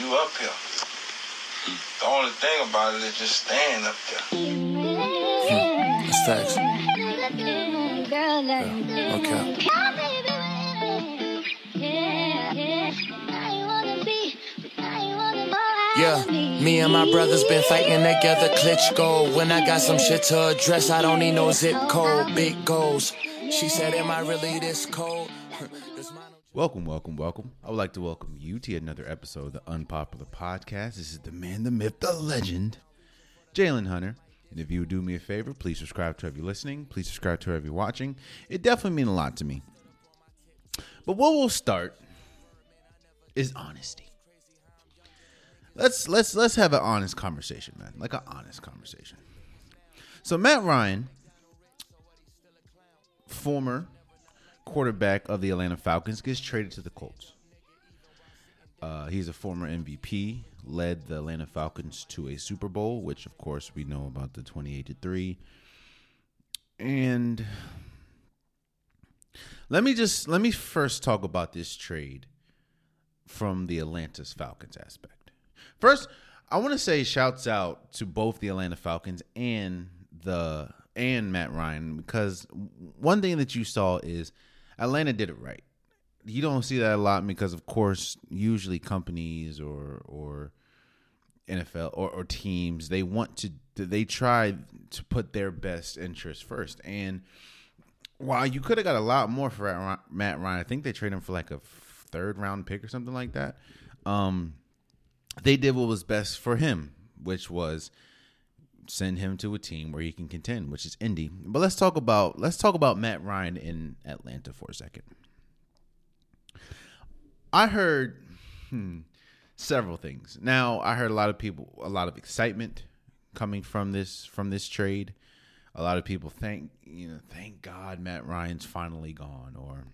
You up here. The only thing about it is just staying up there. Hmm. That's facts. Yeah. Okay. Yeah, me and my brothers been fighting together, Klitschko. When I got some shit to address, I don't need no zip code, big goals. She said, Am I really this cold? Welcome, welcome, welcome. I would like to welcome you to another episode of the Unpopular Podcast. This is the man, the myth, the legend, Jalen Hunter. And if you would do me a favor, please subscribe to whoever you're listening. Please subscribe to whoever you're watching. It definitely means a lot to me. But what we'll start is honesty. Let's let's let's have an honest conversation, man. Like an honest conversation. So Matt Ryan, former quarterback of the Atlanta Falcons, gets traded to the Colts. Uh, he's a former MVP, led the Atlanta Falcons to a Super Bowl, which of course we know about the 28 to 3. And let me just let me first talk about this trade from the Atlanta's Falcons aspect. First, I want to say shouts out to both the Atlanta Falcons and the and Matt Ryan because one thing that you saw is Atlanta did it right. You don't see that a lot because of course usually companies or or NFL or, or teams they want to they try to put their best interest first and while you could have got a lot more for Matt Ryan, I think they traded him for like a third round pick or something like that. Um, they did what was best for him, which was send him to a team where he can contend, which is Indy. But let's talk about let's talk about Matt Ryan in Atlanta for a second. I heard hmm, several things. Now I heard a lot of people, a lot of excitement coming from this from this trade. A lot of people thank you know, thank God Matt Ryan's finally gone, or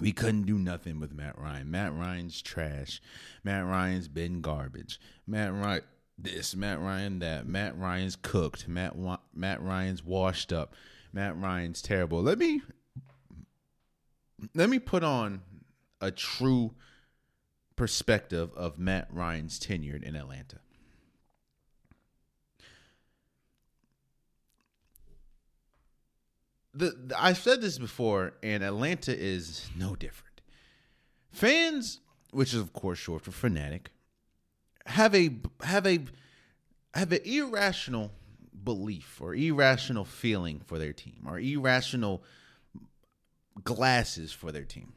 we couldn't do nothing with Matt Ryan. Matt Ryan's trash. Matt Ryan's been garbage. Matt Ryan this, Matt Ryan that. Matt Ryan's cooked. Matt Matt Ryan's washed up. Matt Ryan's terrible. Let me let me put on a true perspective of Matt Ryan's tenure in Atlanta. the, the I've said this before, and Atlanta is no different. Fans, which is of course short for fanatic, have a have a have an irrational belief or irrational feeling for their team or irrational glasses for their team.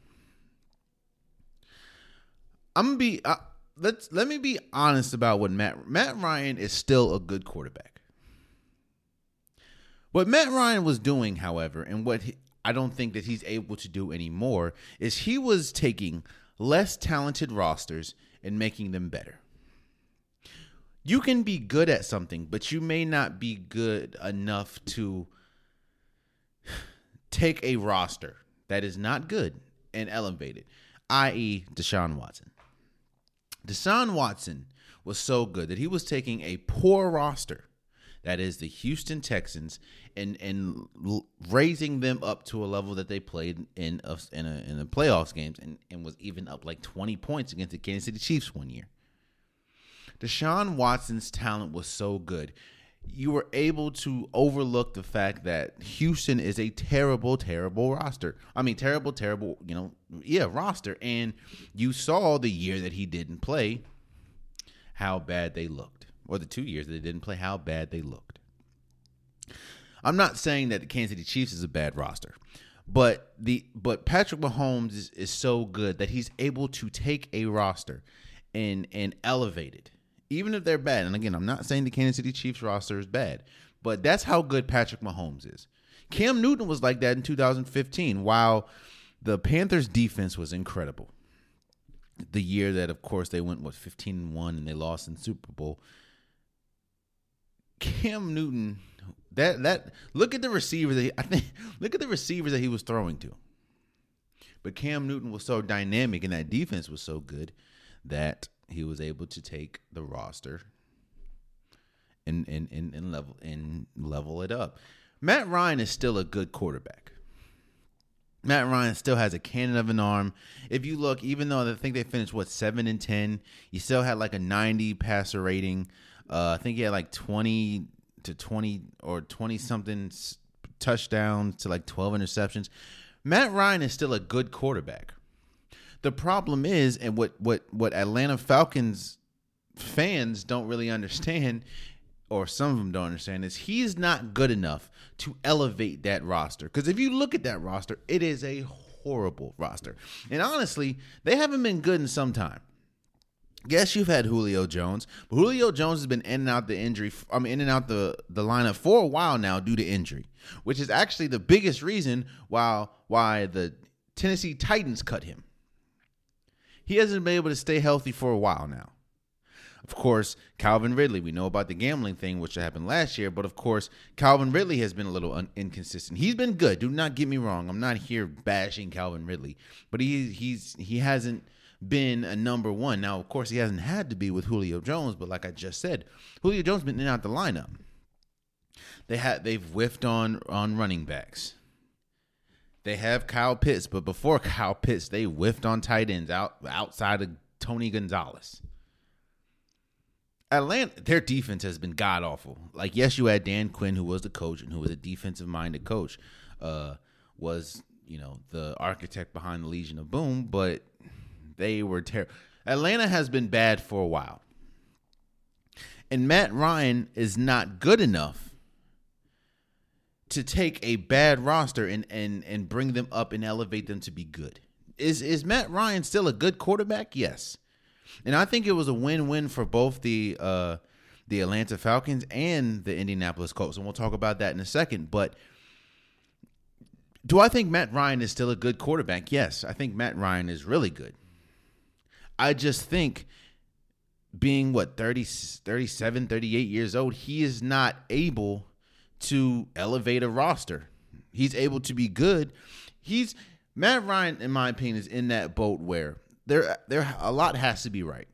I'm gonna be uh, let's let me be honest about what Matt Matt Ryan is still a good quarterback. What Matt Ryan was doing, however, and what he, I don't think that he's able to do anymore, is he was taking less talented rosters and making them better. You can be good at something, but you may not be good enough to take a roster that is not good and elevate it, i.e., Deshaun Watson. Deshaun Watson was so good that he was taking a poor roster that is the Houston Texans, and and raising them up to a level that they played in a, in a, in the playoffs games, and, and was even up like twenty points against the Kansas City Chiefs one year. Deshaun Watson's talent was so good. You were able to overlook the fact that Houston is a terrible, terrible roster. I mean, terrible, terrible, you know, yeah, roster. And you saw the year that he didn't play how bad they looked or the two years that they didn't play, how bad they looked. I'm not saying that the Kansas City Chiefs is a bad roster, but the but Patrick Mahomes is, is so good that he's able to take a roster and and elevate it, even if they're bad. And again, I'm not saying the Kansas City Chiefs roster is bad, but that's how good Patrick Mahomes is. Cam Newton was like that in 2015, while the Panthers defense was incredible. The year that, of course, they went what 15 and one and they lost in Super Bowl Cam Newton, that that look at the receivers that he, I think look at the receivers that he was throwing to. But Cam Newton was so dynamic and that defense was so good that he was able to take the roster and and, and, and level and level it up. Matt Ryan is still a good quarterback. Matt Ryan still has a cannon of an arm. If you look, even though I think they finished what seven and ten, he still had like a ninety passer rating. Uh, I think he had like twenty to twenty or twenty something touchdowns to like twelve interceptions. Matt Ryan is still a good quarterback. The problem is, and what what what Atlanta Falcons fans don't really understand, or some of them don't understand, is he's not good enough to elevate that roster. Because if you look at that roster, it is a horrible roster. And honestly, they haven't been good in some time. Yes, you've had Julio Jones, but Julio Jones has been in and out the injury. I mean, in and out the the lineup for a while now due to injury, which is actually the biggest reason why why the Tennessee Titans cut him. He hasn't been able to stay healthy for a while now. Of course, Calvin Ridley, we know about the gambling thing, which happened last year, but of course, Calvin Ridley has been a little un- inconsistent. He's been good. Do not get me wrong. I'm not here bashing Calvin Ridley, but he he's he hasn't been a number one. Now, of course, he hasn't had to be with Julio Jones, but like I just said, Julio Jones been in out the lineup. They had they've whiffed on on running backs. They have Kyle Pitts, but before Kyle Pitts, they whiffed on tight ends out outside of Tony Gonzalez. Atlanta, their defense has been god awful. Like, yes, you had Dan Quinn, who was the coach and who was a defensive minded coach, uh, was you know the architect behind the Legion of Boom, but they were terrible. Atlanta has been bad for a while, and Matt Ryan is not good enough to take a bad roster and and and bring them up and elevate them to be good. Is is Matt Ryan still a good quarterback? Yes. And I think it was a win-win for both the uh, the Atlanta Falcons and the Indianapolis Colts, and we'll talk about that in a second. But do I think Matt Ryan is still a good quarterback? Yes, I think Matt Ryan is really good. I just think being what 30 37 38 years old, he is not able to elevate a roster. He's able to be good. He's Matt Ryan in my opinion is in that boat where there there a lot has to be right.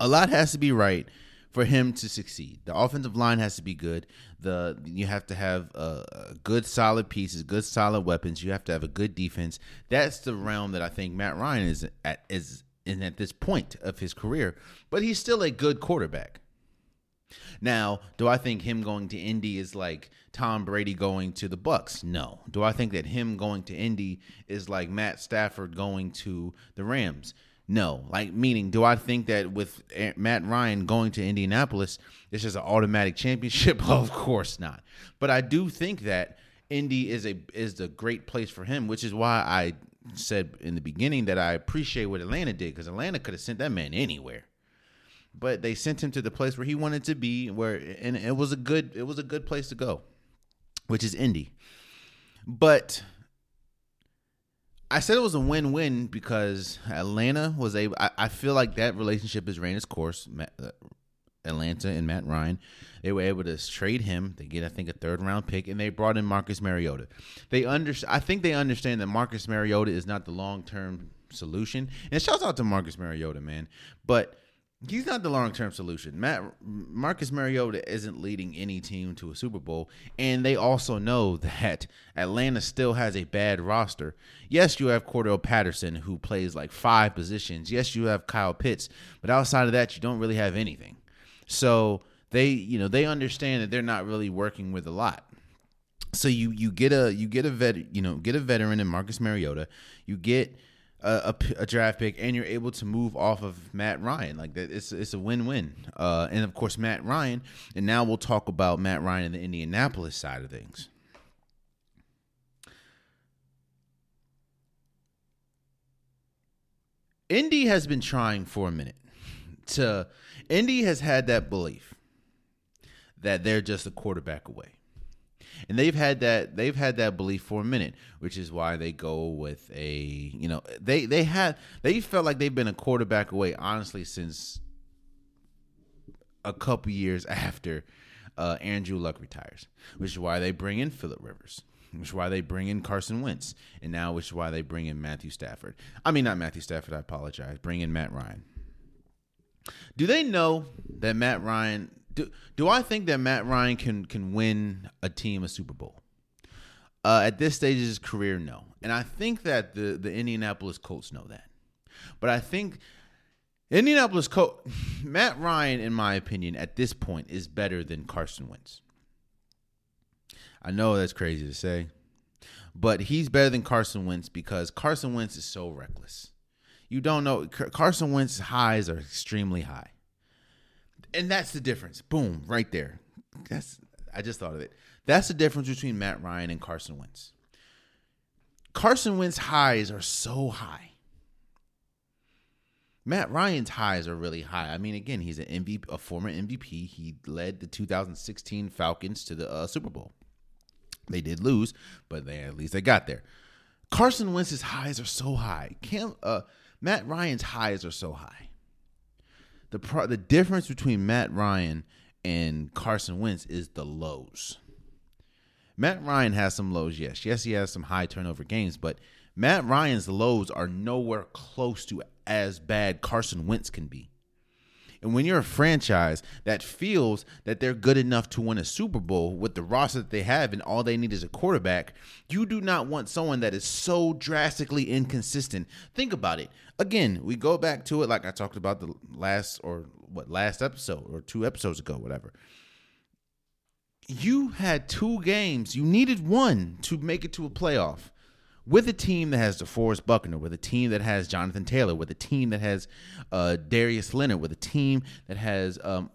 A lot has to be right for him to succeed. The offensive line has to be good. The you have to have good solid pieces, good solid weapons. You have to have a good defense. That's the realm that I think Matt Ryan is at is in at this point of his career. But he's still a good quarterback. Now, do I think him going to Indy is like Tom Brady going to the Bucks? No. Do I think that him going to Indy is like Matt Stafford going to the Rams? No. Like meaning, do I think that with eh, Matt Ryan going to Indianapolis, it's just an automatic championship? of course not. But I do think that Indy is a is a great place for him, which is why I said in the beginning that I appreciate what Atlanta did because Atlanta could have sent that man anywhere but they sent him to the place where he wanted to be where and it was a good it was a good place to go which is indy. But i said it was a win-win because atlanta was able i, I feel like that relationship has ran its course. Uh, atlanta and matt ryan they were able to trade him they get i think a third round pick and they brought in marcus mariota. They under i think they understand that marcus mariota is not the long-term solution and shouts out to marcus mariota man but He's not the long term solution. Matt Marcus Mariota isn't leading any team to a Super Bowl, and they also know that Atlanta still has a bad roster. Yes, you have Cordell Patterson who plays like five positions. Yes, you have Kyle Pitts, but outside of that, you don't really have anything. So they, you know, they understand that they're not really working with a lot. So you you get a you get a vet, you know, get a veteran in Marcus Mariota. You get a, a, a, draft pick and you're able to move off of Matt Ryan. Like that, it's it's a win win. Uh, and of course Matt Ryan. And now we'll talk about Matt Ryan and the Indianapolis side of things. Indy has been trying for a minute to. Indy has had that belief that they're just a quarterback away and they've had that they've had that belief for a minute, which is why they go with a you know they they had they felt like they've been a quarterback away honestly since a couple years after uh, Andrew Luck retires, which is why they bring in Philip Rivers. Which is why they bring in Carson Wentz, and now which is why they bring in Matthew Stafford. I mean, not Matthew Stafford. I apologize. Bring in Matt Ryan. Do they know that Matt Ryan do do I think that Matt Ryan can can win a team a Super Bowl? Uh, at this stage of his career, no. And I think that the the Indianapolis Colts know that. But I think Indianapolis Colts Matt Ryan, in my opinion, at this point is better than Carson Wentz. I know that's crazy to say, but he's better than Carson Wentz because Carson Wentz is so reckless. You don't know Carson Wentz's highs are extremely high. And that's the difference. Boom, right there. That's I just thought of it. That's the difference between Matt Ryan and Carson Wentz. Carson Wentz highs are so high. Matt Ryan's highs are really high. I mean, again, he's an MVP, a former MVP. He led the 2016 Falcons to the uh, Super Bowl. They did lose, but they at least they got there. Carson Wentz's highs are so high. Cam, uh, Matt Ryan's highs are so high. The pro- the difference between Matt Ryan and Carson Wentz is the lows. Matt Ryan has some lows, yes. Yes, he has some high turnover games, but Matt Ryan's lows are nowhere close to as bad Carson Wentz can be. And when you're a franchise that feels that they're good enough to win a Super Bowl with the roster that they have and all they need is a quarterback, you do not want someone that is so drastically inconsistent. Think about it. Again, we go back to it like I talked about the last or what last episode or two episodes ago, whatever. You had two games. You needed one to make it to a playoff with a team that has DeForest Buckner, with a team that has Jonathan Taylor, with a team that has uh, Darius Leonard, with a team that has um,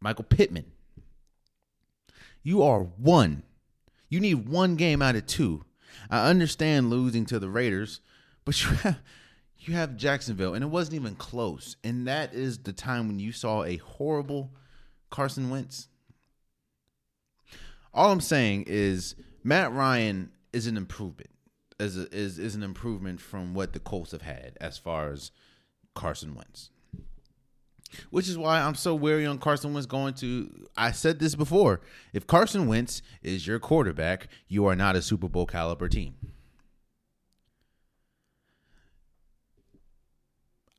Michael Pittman. You are one. You need one game out of two. I understand losing to the Raiders, but you have you have Jacksonville, and it wasn't even close. And that is the time when you saw a horrible Carson Wentz. All I'm saying is Matt Ryan is an improvement is a, is is an improvement from what the Colts have had as far as Carson Wentz. Which is why I'm so wary on Carson Wentz going to. I said this before. If Carson Wentz is your quarterback, you are not a Super Bowl caliber team.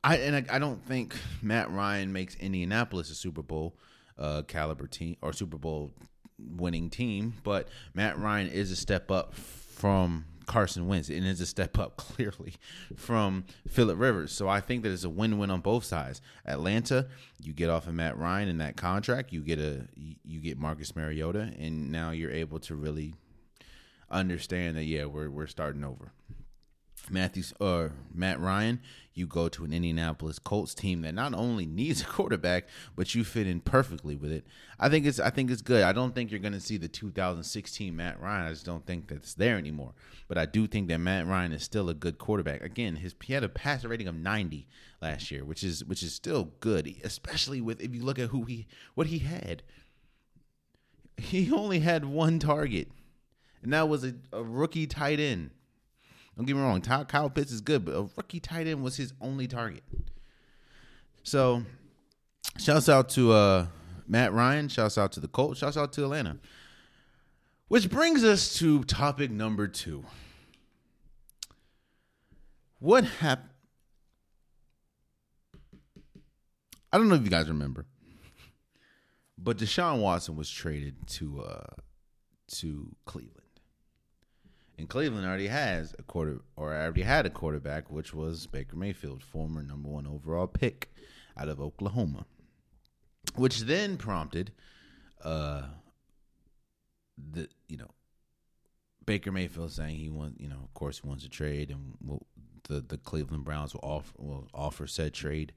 I and I, I don't think Matt Ryan makes Indianapolis a Super Bowl uh, caliber team or Super Bowl winning team, but Matt Ryan is a step up from Carson Wentz, and it's a step up clearly from Philip Rivers. So I think that it's a win-win on both sides. Atlanta, you get off of Matt Ryan in that contract, you get a you get Marcus Mariota, and now you're able to really understand that yeah, we're we're starting over. Matthews or Matt Ryan, you go to an Indianapolis Colts team that not only needs a quarterback, but you fit in perfectly with it. I think it's I think it's good. I don't think you're going to see the 2016 Matt Ryan. I just don't think that's there anymore. But I do think that Matt Ryan is still a good quarterback. Again, his he had a passer rating of 90 last year, which is which is still good, especially with if you look at who he what he had. He only had one target, and that was a, a rookie tight end. Don't get me wrong, Kyle Pitts is good, but a rookie tight end was his only target. So, shouts out to uh, Matt Ryan. Shouts out to the Colts. Shouts out to Atlanta. Which brings us to topic number two. What happened? I don't know if you guys remember, but Deshaun Watson was traded to uh, to Cleveland. And Cleveland already has a quarter, or already had a quarterback, which was Baker Mayfield, former number one overall pick out of Oklahoma, which then prompted, uh, the you know, Baker Mayfield saying he wants, you know, of course he wants a trade, and will, the the Cleveland Browns will offer will offer said trade,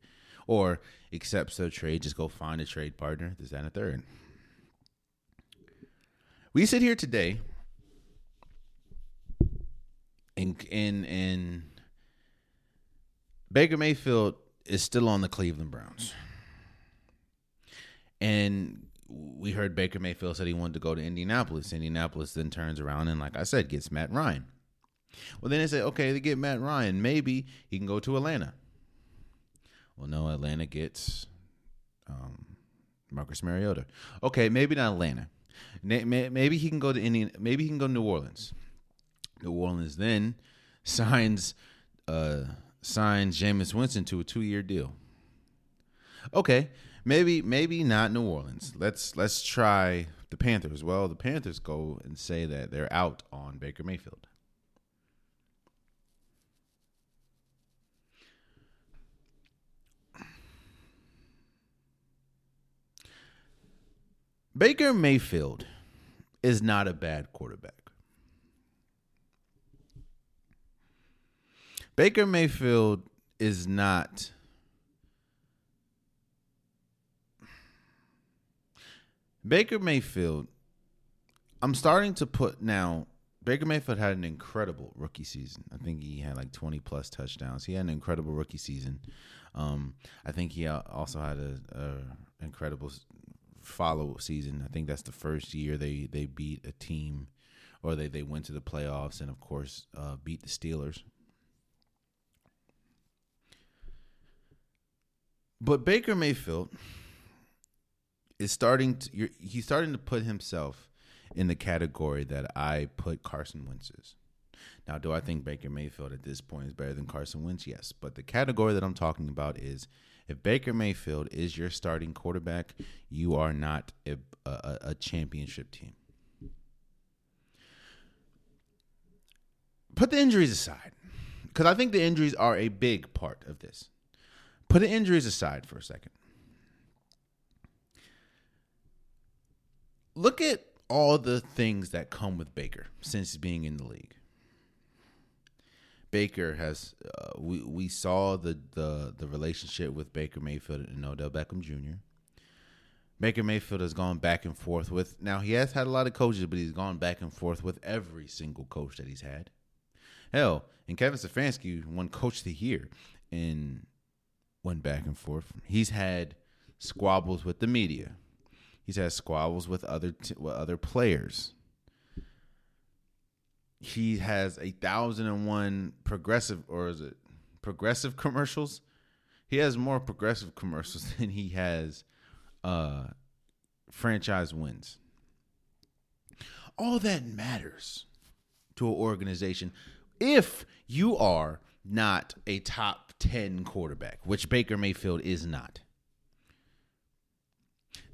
or accept said trade, just go find a trade partner. This and a third. We sit here today and and and Baker Mayfield is still on the Cleveland Browns. And we heard Baker Mayfield said he wanted to go to Indianapolis. Indianapolis then turns around and, like I said, gets Matt Ryan. Well, then they say, okay, they get Matt Ryan. Maybe he can go to Atlanta. Well, no, Atlanta gets um, Marcus Mariota. Okay, maybe not Atlanta. Maybe he can go to Indian. Maybe he can go to New Orleans. New Orleans then signs uh, signs Jameis Winston to a two year deal. Okay, maybe maybe not New Orleans. Let's let's try the Panthers. Well, the Panthers go and say that they're out on Baker Mayfield. Baker Mayfield is not a bad quarterback. Baker Mayfield is not Baker Mayfield I'm starting to put now Baker Mayfield had an incredible rookie season. I think he had like 20 plus touchdowns. He had an incredible rookie season. Um, I think he also had a, a incredible follow season. I think that's the first year they they beat a team, or they they went to the playoffs, and of course uh, beat the Steelers. But Baker Mayfield is starting to he's starting to put himself in the category that I put Carson Wentz is. Now, do I think Baker Mayfield at this point is better than Carson Wentz? Yes. But the category that I'm talking about is if Baker Mayfield is your starting quarterback, you are not a, a, a championship team. Put the injuries aside, because I think the injuries are a big part of this. Put the injuries aside for a second. Look at all the things that come with Baker since being in the league. Baker has uh, we we saw the, the the relationship with Baker Mayfield and Odell Beckham Jr. Baker Mayfield has gone back and forth with now he has had a lot of coaches, but he's gone back and forth with every single coach that he's had. Hell, and Kevin Stefanski won Coach of the Year and went back and forth. He's had squabbles with the media. He's had squabbles with other t- with other players he has a thousand and one progressive or is it progressive commercials? He has more progressive commercials than he has uh franchise wins. All that matters to an organization if you are not a top 10 quarterback, which Baker Mayfield is not.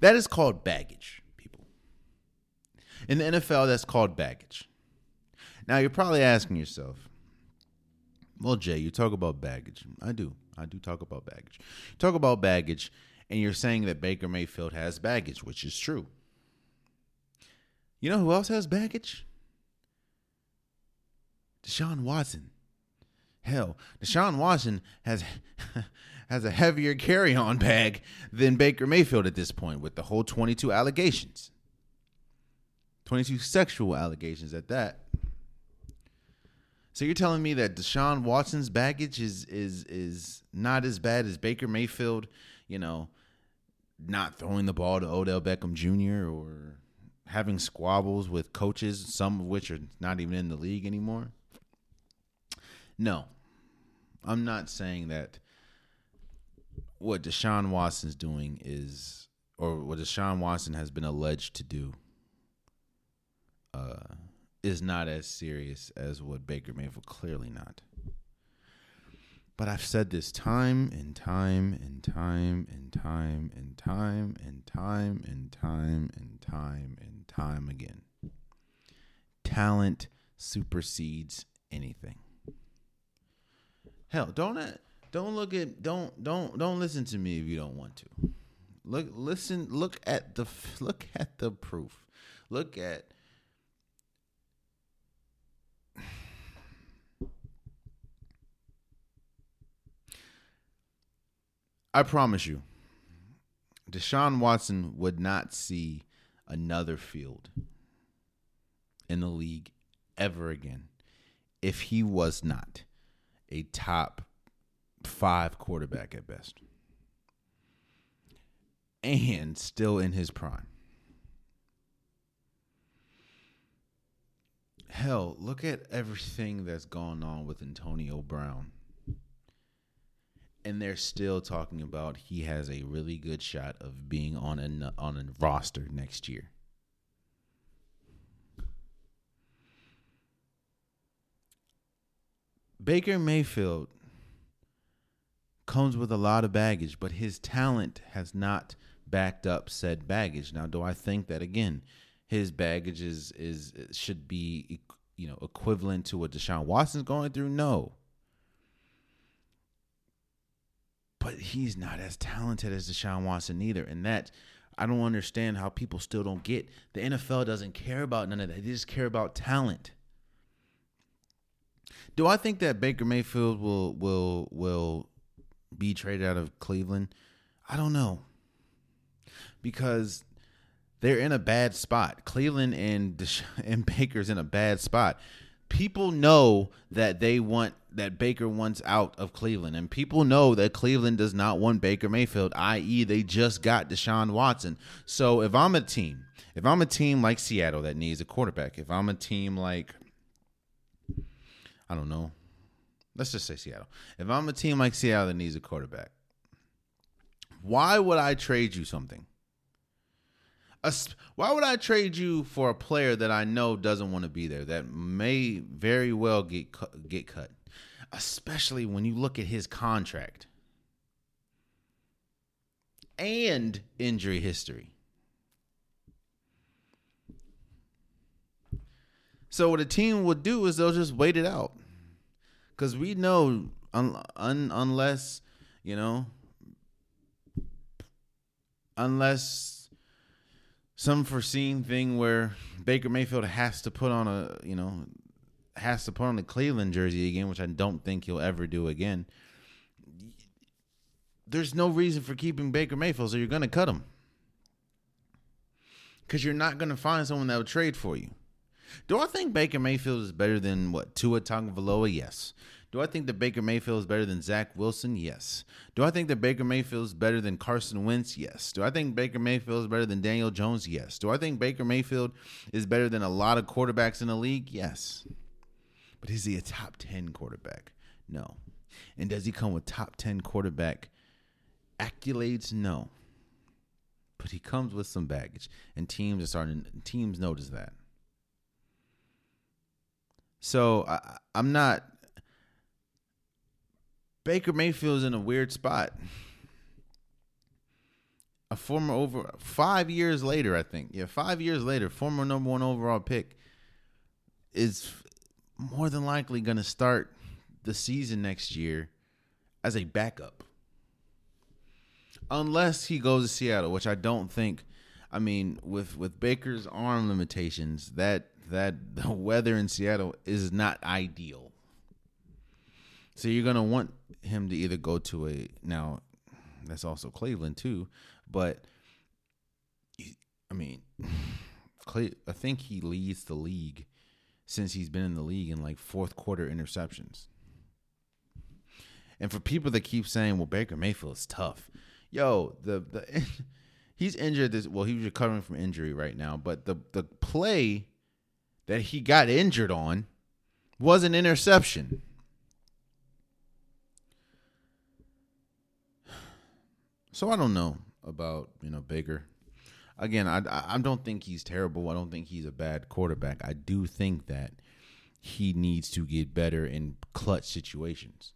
That is called baggage, people. In the NFL, that's called baggage. Now you're probably asking yourself, well, Jay, you talk about baggage. I do. I do talk about baggage. Talk about baggage, and you're saying that Baker Mayfield has baggage, which is true. You know who else has baggage? Deshaun Watson. Hell, Deshaun Watson has has a heavier carry-on bag than Baker Mayfield at this point with the whole 22 allegations. 22 sexual allegations at that. So you're telling me that Deshaun Watson's baggage is is is not as bad as Baker Mayfield, you know, not throwing the ball to Odell Beckham Jr. or having squabbles with coaches, some of which are not even in the league anymore? No. I'm not saying that what Deshaun Watson's doing is or what Deshaun Watson has been alleged to do uh is not as serious as what Baker Mayfield clearly not. But I've said this time and time and time and time and time and time and time and time and time again. Talent supersedes anything. Hell, don't don't look at don't don't don't listen to me if you don't want to. Look listen look at the look at the proof. Look at I promise you, Deshaun Watson would not see another field in the league ever again if he was not a top five quarterback at best and still in his prime. Hell, look at everything that's gone on with Antonio Brown and they're still talking about he has a really good shot of being on a on a roster next year. Baker Mayfield comes with a lot of baggage, but his talent has not backed up said baggage. Now, do I think that again, his baggage is is should be you know equivalent to what Deshaun Watson's going through? No. But he's not as talented as Deshaun Watson either, and that I don't understand how people still don't get. The NFL doesn't care about none of that. They just care about talent. Do I think that Baker Mayfield will will will be traded out of Cleveland? I don't know. Because they're in a bad spot. Cleveland and Desha- and Baker's in a bad spot. People know that they want that Baker wants out of Cleveland, and people know that Cleveland does not want Baker Mayfield. I.e., they just got Deshaun Watson. So if I'm a team, if I'm a team like Seattle that needs a quarterback, if I'm a team like I don't know, let's just say Seattle. If I'm a team like Seattle that needs a quarterback, why would I trade you something? why would I trade you for a player that I know doesn't want to be there that may very well get get cut, especially when you look at his contract and injury history. So what a team would do is they'll just wait it out, because we know un, un, unless you know unless some foreseen thing where Baker Mayfield has to put on a you know has to put on the Cleveland jersey again, which I don't think he'll ever do again. There's no reason for keeping Baker Mayfield, so you're going to cut him because you're not going to find someone that will trade for you. Do I think Baker Mayfield is better than what Tua Tagovailoa? Yes. Do I think that Baker Mayfield is better than Zach Wilson? Yes. Do I think that Baker Mayfield is better than Carson Wentz? Yes. Do I think Baker Mayfield is better than Daniel Jones? Yes. Do I think Baker Mayfield is better than a lot of quarterbacks in the league? Yes. But is he a top 10 quarterback? No. And does he come with top 10 quarterback accolades? No. But he comes with some baggage, and teams are starting. Teams notice that. So I, I'm not Baker Mayfield's in a weird spot. A former over five years later, I think. Yeah, five years later, former number one overall pick is more than likely going to start the season next year as a backup. Unless he goes to Seattle, which I don't think. I mean, with with Baker's arm limitations, that that the weather in Seattle is not ideal. So you're gonna want him to either go to a now that's also Cleveland too, but I mean, Clay, I think he leads the league since he's been in the league in like fourth quarter interceptions. And for people that keep saying, "Well, Baker Mayfield is tough," yo, the the he's injured. This well, he's recovering from injury right now, but the the play that he got injured on was an interception. So I don't know about you know Baker. Again, I I don't think he's terrible. I don't think he's a bad quarterback. I do think that he needs to get better in clutch situations,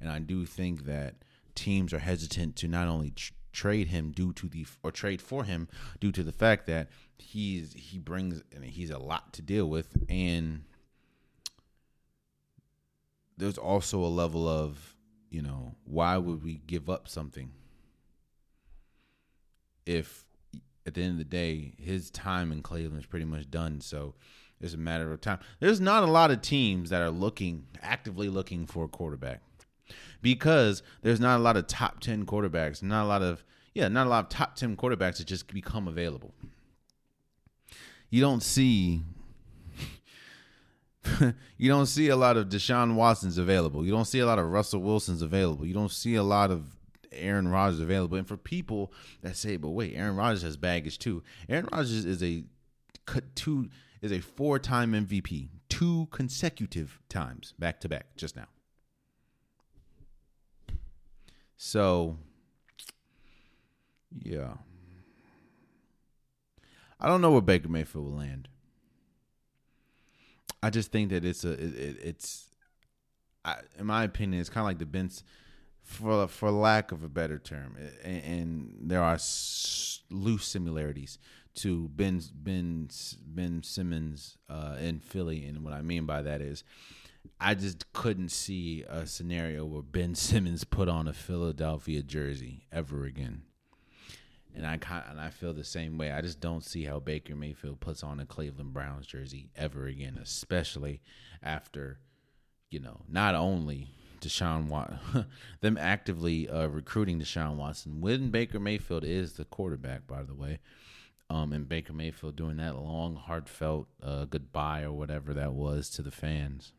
and I do think that teams are hesitant to not only trade him due to the or trade for him due to the fact that he's he brings and he's a lot to deal with and there's also a level of you know why would we give up something if at the end of the day his time in Cleveland is pretty much done. So it's a matter of time. There's not a lot of teams that are looking actively looking for a quarterback because there's not a lot of top 10 quarterbacks, not a lot of yeah, not a lot of top 10 quarterbacks that just become available. You don't see you don't see a lot of Deshaun Watsons available. You don't see a lot of Russell Wilsons available. You don't see a lot of Aaron Rodgers available. And for people that say, "But wait, Aaron Rodgers has baggage too." Aaron Rodgers is a cut two is a four time MVP, two consecutive times back to back just now. So, yeah, I don't know where Baker Mayfield will land. I just think that it's a it, it's, I, in my opinion, it's kind of like the Benz for for lack of a better term, and, and there are s- loose similarities to Ben Ben Ben Simmons uh, in Philly, and what I mean by that is, I just couldn't see a scenario where Ben Simmons put on a Philadelphia jersey ever again. And I and I feel the same way. I just don't see how Baker Mayfield puts on a Cleveland Browns jersey ever again, especially after, you know, not only Deshaun Watson, them actively uh, recruiting Deshaun Watson when Baker Mayfield is the quarterback, by the way, um, and Baker Mayfield doing that long, heartfelt uh, goodbye or whatever that was to the fans.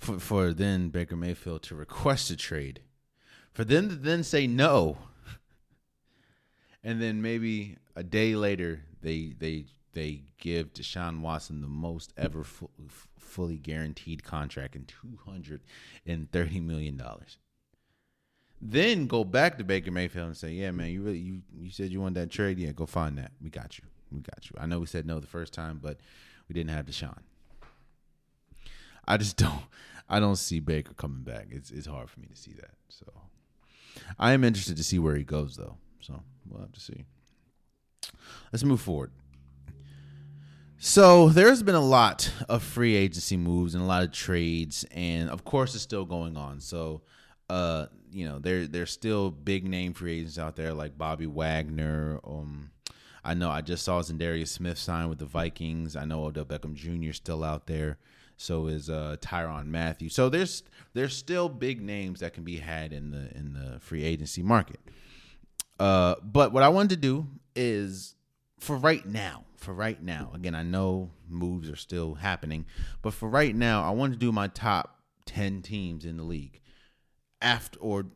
For for then Baker Mayfield to request a trade, for them to then say no, and then maybe a day later they they they give Deshaun Watson the most ever fu- fully guaranteed contract in two hundred and thirty million dollars. Then go back to Baker Mayfield and say, "Yeah, man, you really you you said you wanted that trade. Yeah, go find that. We got you. We got you. I know we said no the first time, but we didn't have Deshaun. I just don't. I don't see Baker coming back. It's it's hard for me to see that. So I am interested to see where he goes, though. So we'll have to see. Let's move forward. So there's been a lot of free agency moves and a lot of trades, and of course it's still going on. So, uh, you know, there there's still big name free agents out there like Bobby Wagner. Um, I know I just saw Za'Darius Smith sign with the Vikings. I know Odell Beckham Jr. is still out there. So is uh, Tyrann Mathieu. So there's there's still big names that can be had in the in the free agency market. Uh, but what I wanted to do is for right now, for right now, again, I know moves are still happening, but for right now, I want to do my top 10 teams in the league after or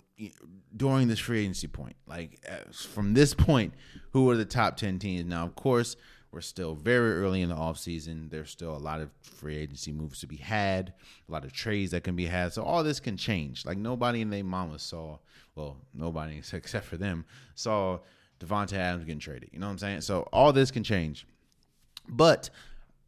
during this free agency point. Like from this point, who are the top 10 teams? Now, of course, we're still very early in the offseason. There's still a lot of free agency moves to be had, a lot of trades that can be had. So all this can change. Like nobody in their mama saw, well, nobody except for them saw Davante Adams getting traded. You know what I'm saying? So all this can change. But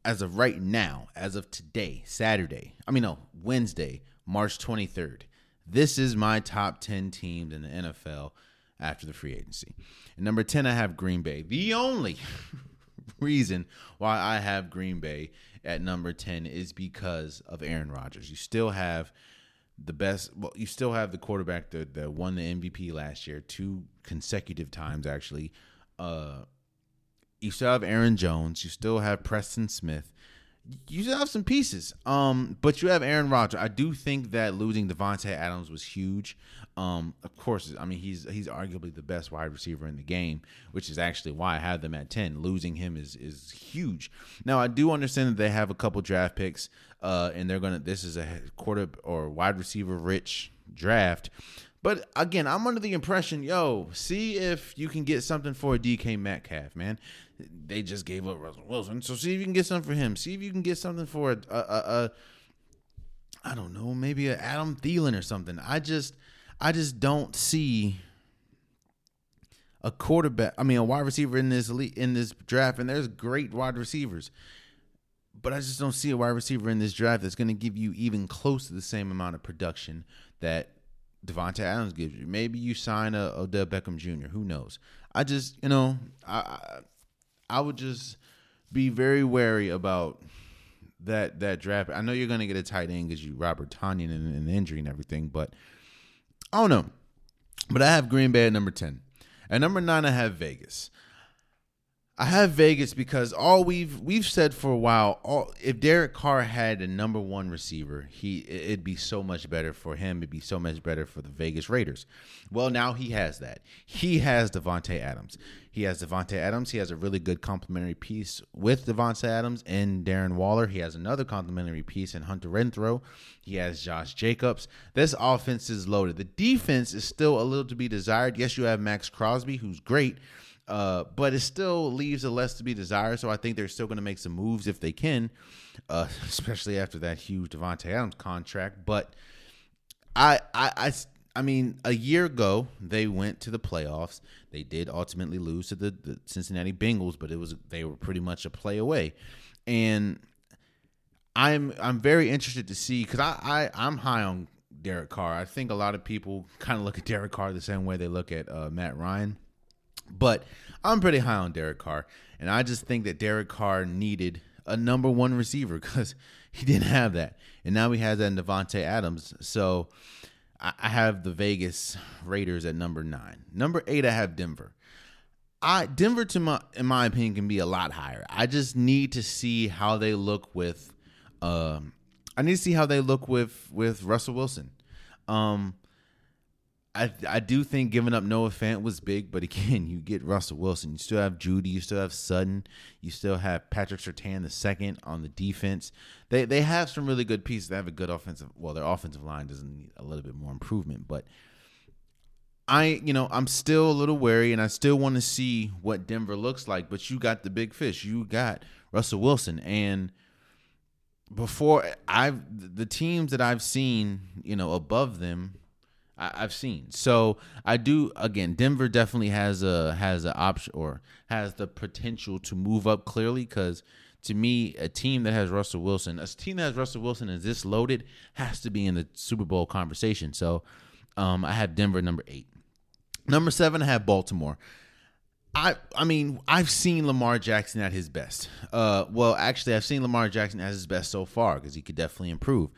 as of right now, as of today, Saturday, I mean no, Wednesday, March 23rd, this is my top 10 teams in the NFL after the free agency. And number 10 I have Green Bay. The only reason why I have Green Bay at number 10 is because of Aaron Rodgers. You still have the best well you still have the quarterback that, that won the MVP last year two consecutive times actually uh you still have Aaron Jones, you still have Preston Smith. You still have some pieces. Um, but you have Aaron Rodgers. I do think that losing Davante Adams was huge. Um, of course, I mean he's he's arguably the best wide receiver in the game, which is actually why I have them at ten. Losing him is is huge. Now I do understand that they have a couple draft picks, uh, and they're gonna. This is a quarter or wide receiver rich draft. But again, I'm under the impression, yo, see if you can get something for a DK Metcalf, man. They just gave up Russell Wilson, so see if you can get something for him. See if you can get something for a, a, a, a I don't know, maybe a Adam Thielen or something. I just, I just don't see a quarterback. I mean, a wide receiver in this in this draft, and there's great wide receivers, but I just don't see a wide receiver in this draft that's going to give you even close to the same amount of production that Davante Adams gives you. Maybe you sign a Odell Beckham Jr. Who knows? I just, you know, I I would just be very wary about that that draft. I know you're going to get a tight end because you Robert Tonyan and an injury and everything, but I don't know. But I have Green Bay at number ten. At number nine, I have Vegas. I have Vegas because all we've we've said for a while, all, if Derek Carr had a number one receiver, he it'd be so much better for him. It'd be so much better for the Vegas Raiders. Well, now he has that. He has Davante Adams. He has Davante Adams. He has a really good complementary piece with Davante Adams and Darren Waller. He has another complementary piece in Hunter Renfrow. He has Josh Jacobs. This offense is loaded. The defense is still a little to be desired. Yes, you have Maxx Crosby, who's great. Uh, but it still leaves a less to be desired. So I think they're still going to make some moves if they can, uh, especially after that huge Davante Adams contract. But I, I, I, I mean, a year ago they went to the playoffs. They did ultimately lose to the, the Cincinnati Bengals, but it was they were pretty much a play away. And I'm I'm very interested to see because I, I I'm high on Derek Carr. I think a lot of people kind of look at Derek Carr the same way they look at uh, Matt Ryan. But I'm pretty high on Derek Carr, and I just think that Derek Carr needed a number one receiver because he didn't have that, and now he has that in Davante Adams. So I have the Vegas Raiders at number nine. Number eight, I have Denver. I Denver, to my in my opinion, can be a lot higher. I just need to see how they look with. Um, I need to see how they look with with Russell Wilson. Um, I I do think giving up Noah Fant was big, but again, you get Russell Wilson. You still have Jeudy. You still have Sutton. You still have Patrick Surtain the second on the defense. They they have some really good pieces. They have a good offensive. Well, their offensive line doesn't need a little bit more improvement, but I you know I'm still a little wary, and I still want to see what Denver looks like. But you got the big fish. You got Russell Wilson, and before I've the teams that I've seen, you know, above them I, have seen. So I do again. Denver definitely has a has an option or has the potential to move up clearly because to me, a team that has Russell Wilson, a team that has Russell Wilson is this loaded has to be in the Super Bowl conversation. So um, I have Denver number eight. Number seven, I have Baltimore. I I mean, I've seen Lamar Jackson at his best. Uh, well, actually, I've seen Lamar Jackson at his best so far because he could definitely improve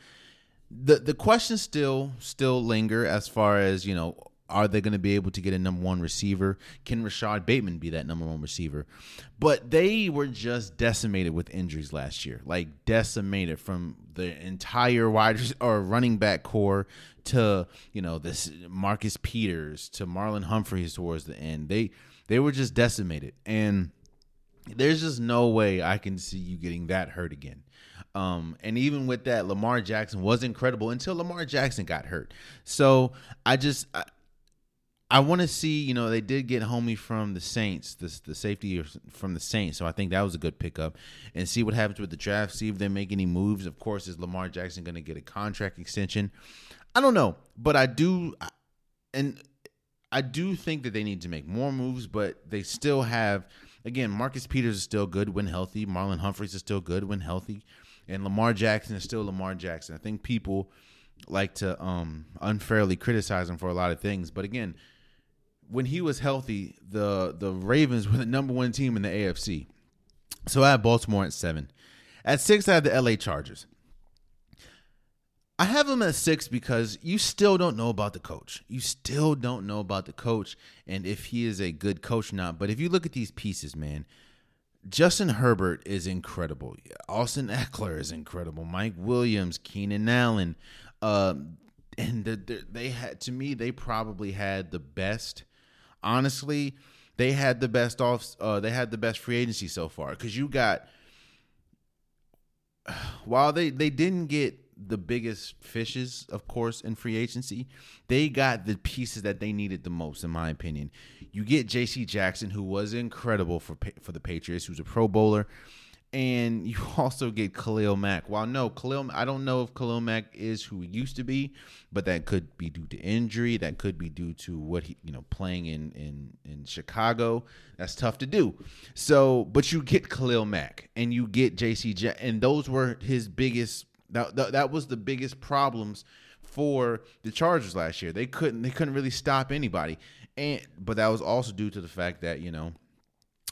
the the questions still still linger as far as you know are they going to be able to get a number one receiver? Can Rashod Bateman be that number one receiver? But they were just decimated with injuries last year, like decimated from the entire wide or running back core to you know this Marcus Peters to Marlon Humphreys towards the end. They they were just decimated, and there's just no way I can see you getting that hurt again. Um, and even with that, Lamar Jackson was incredible until Lamar Jackson got hurt. So I just I, I want to see, you know, they did get homie from the Saints, the the safety from the Saints. So I think that was a good pickup, and see what happens with the draft. See if they make any moves. Of course, is Lamar Jackson going to get a contract extension? I don't know, but I do, and I do think that they need to make more moves. But they still have, again, Marcus Peters is still good when healthy. Marlon Humphreys is still good when healthy and Lamar Jackson is still Lamar Jackson. I think people like to um, unfairly criticize him for a lot of things, but again, when he was healthy, the the Ravens were the number one team in the AFC. So I have Baltimore at seven. At six, I have the LA Chargers. I have them at six because you still don't know about the coach. You still don't know about the coach and if he is a good coach or not. But if you look at these pieces, man, Justin Herbert is incredible. Austin Ekeler is incredible. Mike Williams, Keenan Allen, uh, and the, the, they had to me they probably had the best. Honestly, they had the best off. Uh, they had the best free agency so far because you got. While they they didn't get the biggest fishes, of course, in free agency. They got the pieces that they needed the most, in my opinion. You get J.C. Jackson, who was incredible for for the Patriots, who's a Pro Bowler, and you also get Khalil Mack. While no Khalil, I don't know if Khalil Mack is who he used to be, but that could be due to injury. That could be due to what he, you know, playing in in in Chicago. That's tough to do. So, but you get Khalil Mack and you get J.C. Jackson, and those were his biggest that, that, that was the biggest problems for the Chargers last year. They couldn't they couldn't really stop anybody. And but that was also due to the fact that, you know,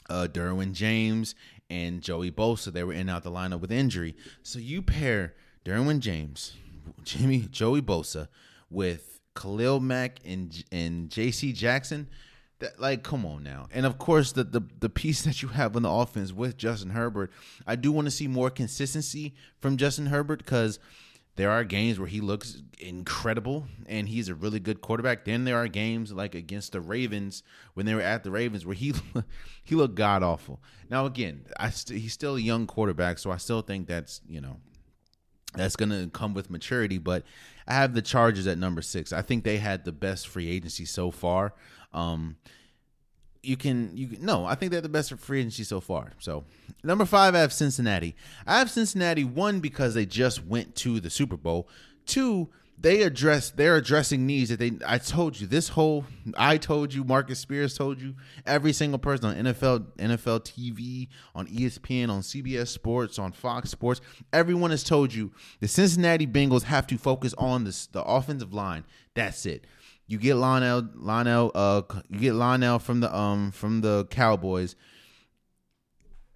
uh Derwin James and Joey Bosa, they were in out the lineup with injury. So you pair Derwin James, Jimmy Joey Bosa with Khalil Mack and and JC Jackson. That, like, come on now. And of course, the, the the piece that you have on the offense with Justin Herbert, I do want to see more consistency from Justin Herbert because there are games where he looks incredible and he's a really good quarterback. Then there are games like against the Ravens when they were at the Ravens where he he looked god awful. Now again, I st- he's still a young quarterback, so I still think that's you know that's going to come with maturity. But I have the Chargers at number six. I think they had the best free agency so far. Um, you can you no, I think they're the best free agency so far. So number five, I have Cincinnati. I have Cincinnati one because they just went to the Super Bowl. Two, they address they're addressing needs that they I told you this whole I told you Marcus Spears told you every single person on NFL NFL TV on ESPN on CBS Sports on Fox Sports everyone has told you the Cincinnati Bengals have to focus on this the offensive line that's it you get Lionel Lionel uh you get Lionel from the um from the Cowboys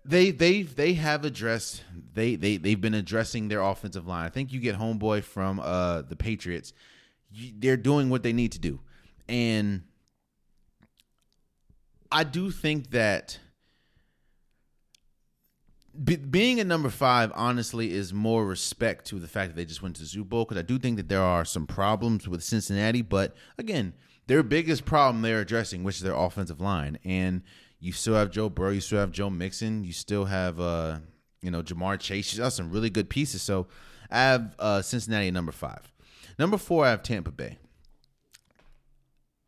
they they they have addressed they they they've been addressing their offensive line. I think you get homeboy from uh the Patriots. You, they're doing what they need to do, and I do think that be, being a number five honestly is more respect to the fact that they just went to Super Bowl because I do think that there are some problems with Cincinnati, but again, their biggest problem they're addressing, which is their offensive line, and you still have Joe Burrow. You still have Joe Mixon. You still have, uh, you know, Ja'Marr Chase. You got some really good pieces. So I have uh, Cincinnati at number five. Number four, I have Tampa Bay.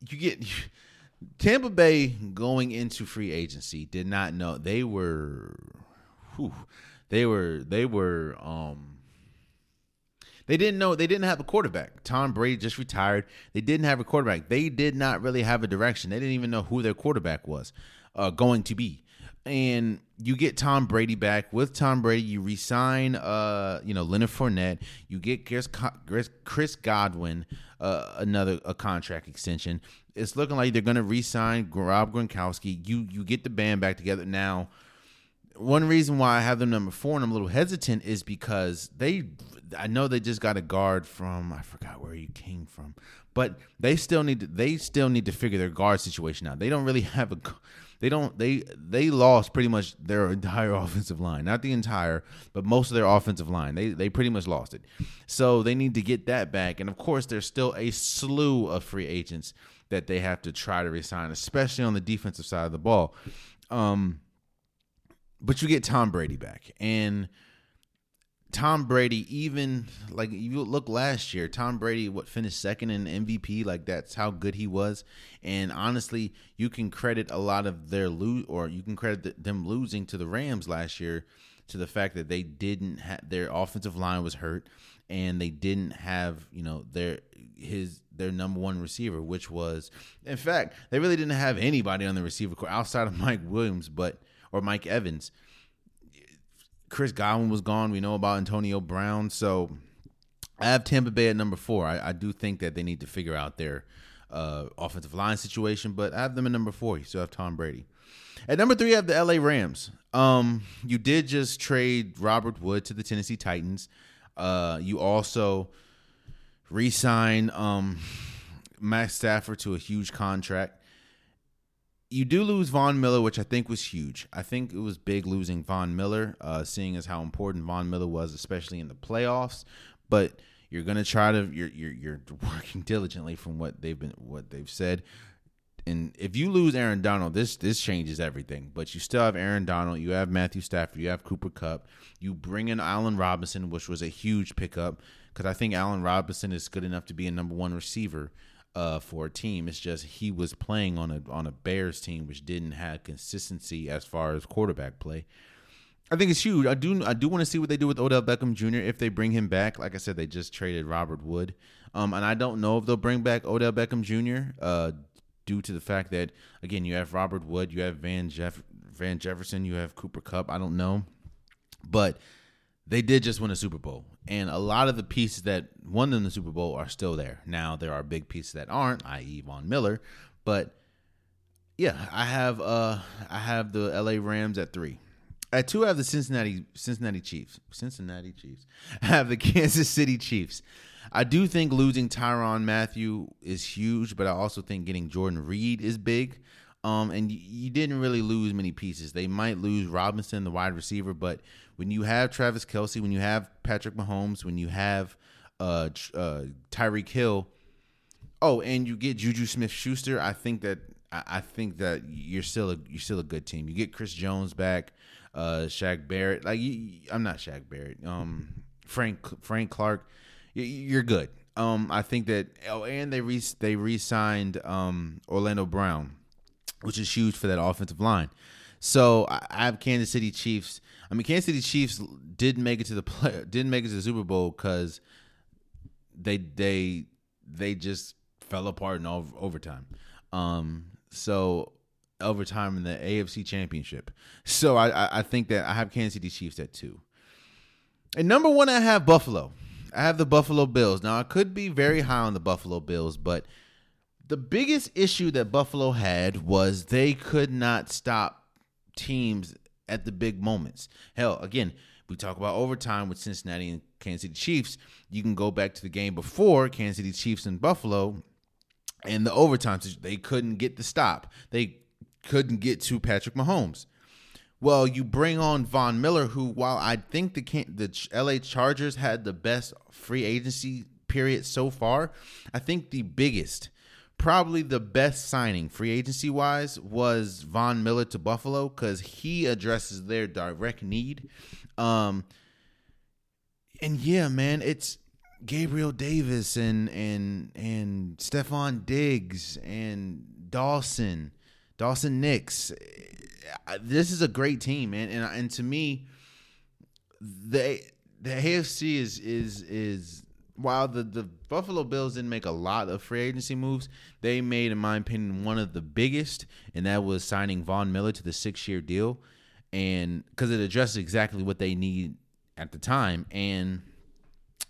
You get Tampa Bay going into free agency. Did not know they were, whew, they were, they were. um they didn't know they didn't have a quarterback. Tom Brady just retired. They didn't have a quarterback. They did not really have a direction. They didn't even know who their quarterback was uh, going to be. And you get Tom Brady back. With Tom Brady, you resign, uh, you know, Leonard Fournette. You get Chris, Chris Godwin, uh, another a contract extension. It's looking like they're going to resign Rob Gronkowski. You you get the band back together now. One reason why I have them number four and I'm a little hesitant is because they, I know they just got a guard from I forgot where he came from, but they still need to they still need to figure their guard situation out. They don't really have a they don't they they lost pretty much their entire offensive line. Not the entire, but most of their offensive line. They they pretty much lost it. So they need to get that back. And of course, there's still a slew of free agents that they have to try to resign, especially on the defensive side of the ball. Um, but you get Tom Brady back, and Tom Brady, even like you look last year, Tom Brady what finished second in MVP, like that's how good he was. And honestly, you can credit a lot of their lose, or you can credit them losing to the Rams last year to the fact that they didn't have their offensive line was hurt, and they didn't have you know their his their number one receiver, which was in fact they really didn't have anybody on the receiver core outside of Mike Williams, but or Mike Evans Chris Godwin was gone. We know about Antonio Brown. So I have Tampa Bay at number four. I, I do think that they need to figure out their uh, offensive line situation, but I have them at number four. You still have Tom Brady. At number three, I have the LA Rams. Um, you did just trade Robert Wood to the Tennessee Titans. Uh, you also re-sign um, Matt Stafford to a huge contract you do lose Von Miller, which I think was huge. I think it was big losing Von Miller, uh, seeing as how important Von Miller was, especially in the playoffs. But you're gonna try to you're you're you're working diligently from what they've been what they've said. And if you lose Aaron Donald, this this changes everything. But you still have Aaron Donald, you have Matthew Stafford, you have Cooper Kupp, you bring in Allen Robinson, which was a huge pickup because I think Allen Robinson is good enough to be a number one receiver uh, for a team. It's just he was playing on a on a Bears team which didn't have consistency as far as quarterback play. I think it's huge. I do I do want to see what they do with Odell Beckham Jr. if they bring him back. Like I said, they just traded Robert Wood, um, and I don't know if they'll bring back Odell Beckham Jr. Uh, due to the fact that again you have Robert Wood, you have Van Jeff Van Jefferson, you have Cooper Kupp. I don't know, but they did just win a Super Bowl, and a lot of the pieces that won them the Super Bowl are still there. Now there are big pieces that aren't, i.e., Von Miller, but yeah, I have uh I have the L.A. Rams at three. At two, I have the Cincinnati Cincinnati Chiefs. Cincinnati Chiefs. I have the Kansas City Chiefs. I do think losing Tyrann Mathieu is huge, but I also think getting Jordan Reed is big. Um, and you, didn't really lose many pieces. They might lose Robinson, the wide receiver, but when you have Travis Kelce, when you have Patrick Mahomes, when you have uh, uh, Tyreek Hill, oh, and you get Juju Smith Schuster, I think that I, think that you're still a you're still a good team. You get Chris Jones back, uh, Shaq Barrett. Like you, I'm not Shaq Barrett. Um, Frank Frank Clark. You're good. Um, I think that. Oh, and they re they re-signed um Orlando Brown, which is huge for that offensive line. So I have Kansas City Chiefs. I mean, Kansas City Chiefs didn't make it to the play, didn't make it to the Super Bowl because they they they just fell apart in over, overtime. Um, so overtime in the AFC Championship. So I I think that I have Kansas City Chiefs at two. And number one, I have Buffalo. I have the Buffalo Bills. Now I could be very high on the Buffalo Bills, but the biggest issue that Buffalo had was they could not stop teams at the big moments. Hell, again, we talk about overtime with Cincinnati and Kansas City Chiefs. You can go back to the game before Kansas City Chiefs and Buffalo and the overtime. They couldn't get the stop. They couldn't get to Patrick Mahomes. Well, you bring on Von Miller, who, while I think the the LA Chargers had the best free agency period so far, I think the biggest, probably the best signing free agency wise was Von Miller to Buffalo because he addresses their direct need. Um, and yeah, man, it's Gabriel Davis and and and Stefon Diggs and Dawson, Dawson Knox. This is a great team, man, and and to me, the the AFC is is is while the the Buffalo Bills didn't make a lot of free agency moves, they made, in my opinion, one of the biggest, and that was signing Von Miller to the six year deal, and because it addresses exactly what they need at the time, and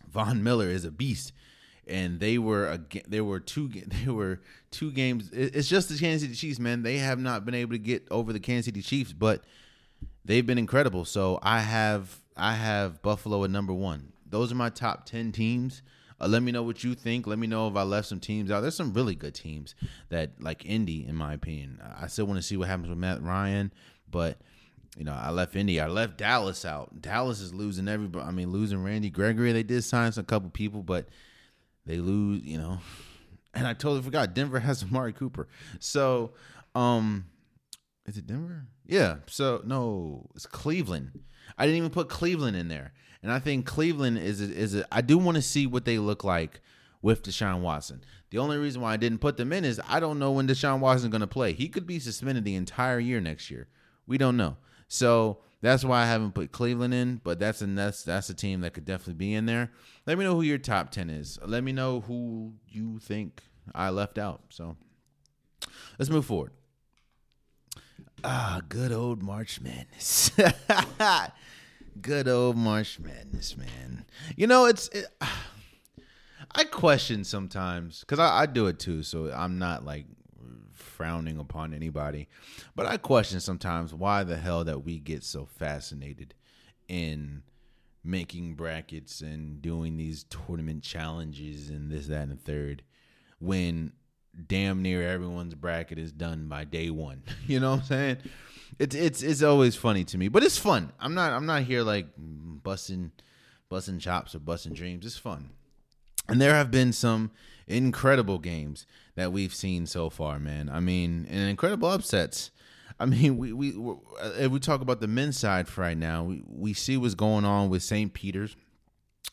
Von Miller is a beast, and they were a there were two they were two games. It's just the Kansas City Chiefs, man. They have not been able to get over the Kansas City Chiefs, but they've been incredible. So I have I have Buffalo at number one. Those are my top ten teams. Uh, let me know what you think. Let me know if I left some teams out. There's some really good teams that like Indy, in my opinion. I still want to see what happens with Matt Ryan, but you know, I left Indy. I left Dallas out. Dallas is losing everybody. I mean, losing Randy Gregory. They did sign some couple people, but they lose, you know. And I totally forgot Denver has Amari Cooper. So, um, is it Denver? Yeah. So no, it's Cleveland. I didn't even put Cleveland in there, and I think Cleveland is a, is a, I do want to see what they look like with Deshaun Watson. The only reason why I didn't put them in is I don't know when Deshaun Watson is going to play. He could be suspended the entire year next year. We don't know. So that's why I haven't put Cleveland in, but that's a that's that's a team that could definitely be in there. Let me know who your top ten is. Let me know who you think I left out. So let's move forward. Ah, good old March Madness. good old March Madness, man. You know, it's it, I question sometimes because I, I do it too. So I'm not like frowning upon anybody. But I question sometimes why the hell that we get so fascinated in making brackets and doing these tournament challenges and this, that, and the third when damn near everyone's bracket is done by day one. you know what I'm saying? It's it's it's always funny to me, but it's fun. I'm not I'm not here like busting busting chops or busting dreams. It's fun. And there have been some incredible games that we've seen so far, man. I mean, and incredible upsets. I mean, we we if we talk about the men's side for right now, we, we see what's going on with St. Peter's.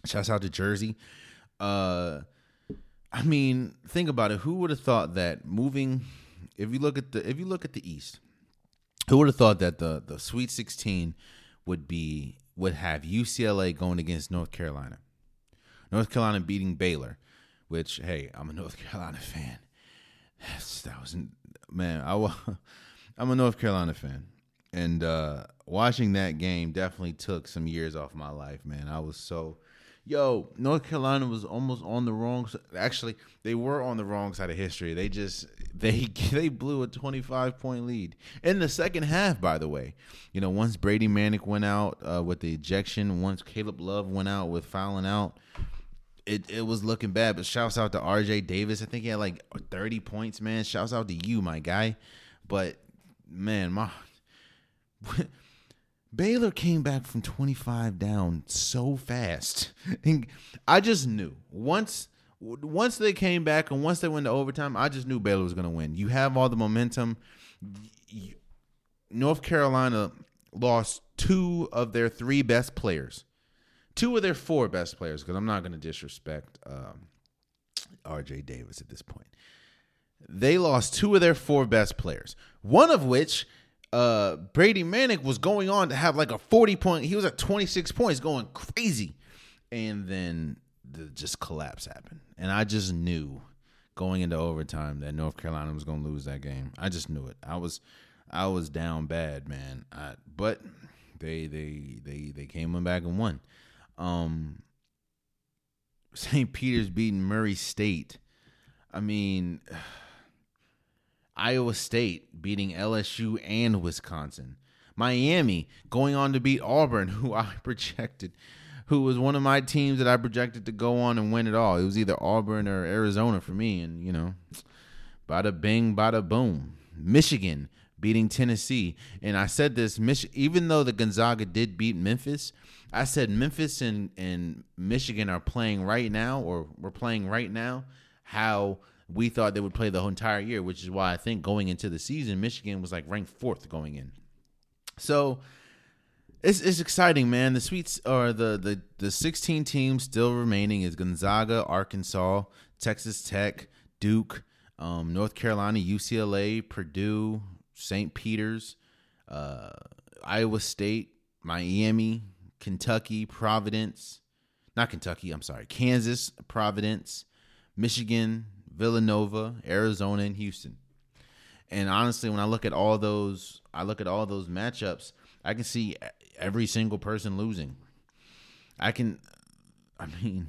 Shouts out to Jersey. Uh, I mean, think about it. Who would have thought that moving? If you look at the if you look at the East, who would have thought that the the Sweet Sixteen would be would have UCLA going against North Carolina, North Carolina beating Baylor, which hey, I'm a North Carolina fan. that was man. I I'm a North Carolina fan, and uh, watching that game definitely took some years off my life, man. I was so yo, North Carolina was almost on the wrong. Actually, they were on the wrong side of history. They just they they blew a 25 point lead in the second half. By the way, you know once Brady Manek went out uh, with the ejection, once Caleb Love went out with fouling out. It, it was looking bad, but shouts out to RJ Davis. I think he had like 30 points, man. Shouts out to you, my guy. But man, my Baylor came back from 25 down so fast. And I just knew once once they came back and once they went to overtime, I just knew Baylor was going to win. You have all the momentum. North Carolina lost two of their three best players, two of their four best players, because I'm not going to disrespect um, RJ Davis at this point. They lost two of their four best players, one of which uh, Brady Manek was going on to have like a 40 point. He was at 26 points, going crazy. And then the just collapse happened, and I just knew going into overtime that North Carolina was going to lose that game. I just knew it. I was I was down bad, man. I, but they they they they came back and won. Um, St. Peter's beating Murray State. I mean, Iowa State beating LSU and Wisconsin. Miami going on to beat Auburn, who I projected, who was one of my teams that I projected to go on and win it all. It was either Auburn or Arizona for me, and you know, bada bing, bada boom. Michigan beating Tennessee, and I said this: Mich- even though the Gonzaga did beat Memphis, I said Memphis and and Michigan are playing right now, or we're playing right now. How we thought they would play the whole entire year, which is why I think going into the season, Michigan was like ranked fourth going in. So it's it's exciting, man. The sweets or the the the 16 teams still remaining is Gonzaga, Arkansas, Texas Tech, Duke, um, North Carolina, UCLA, Purdue, St. Peter's, uh, Iowa State, Miami, Kentucky, Providence, not Kentucky, I'm sorry, Kansas, Providence, Michigan, Villanova, Arizona, and Houston. And honestly, when I look at all those, I look at all those matchups, I can see every single person losing. I can, I mean,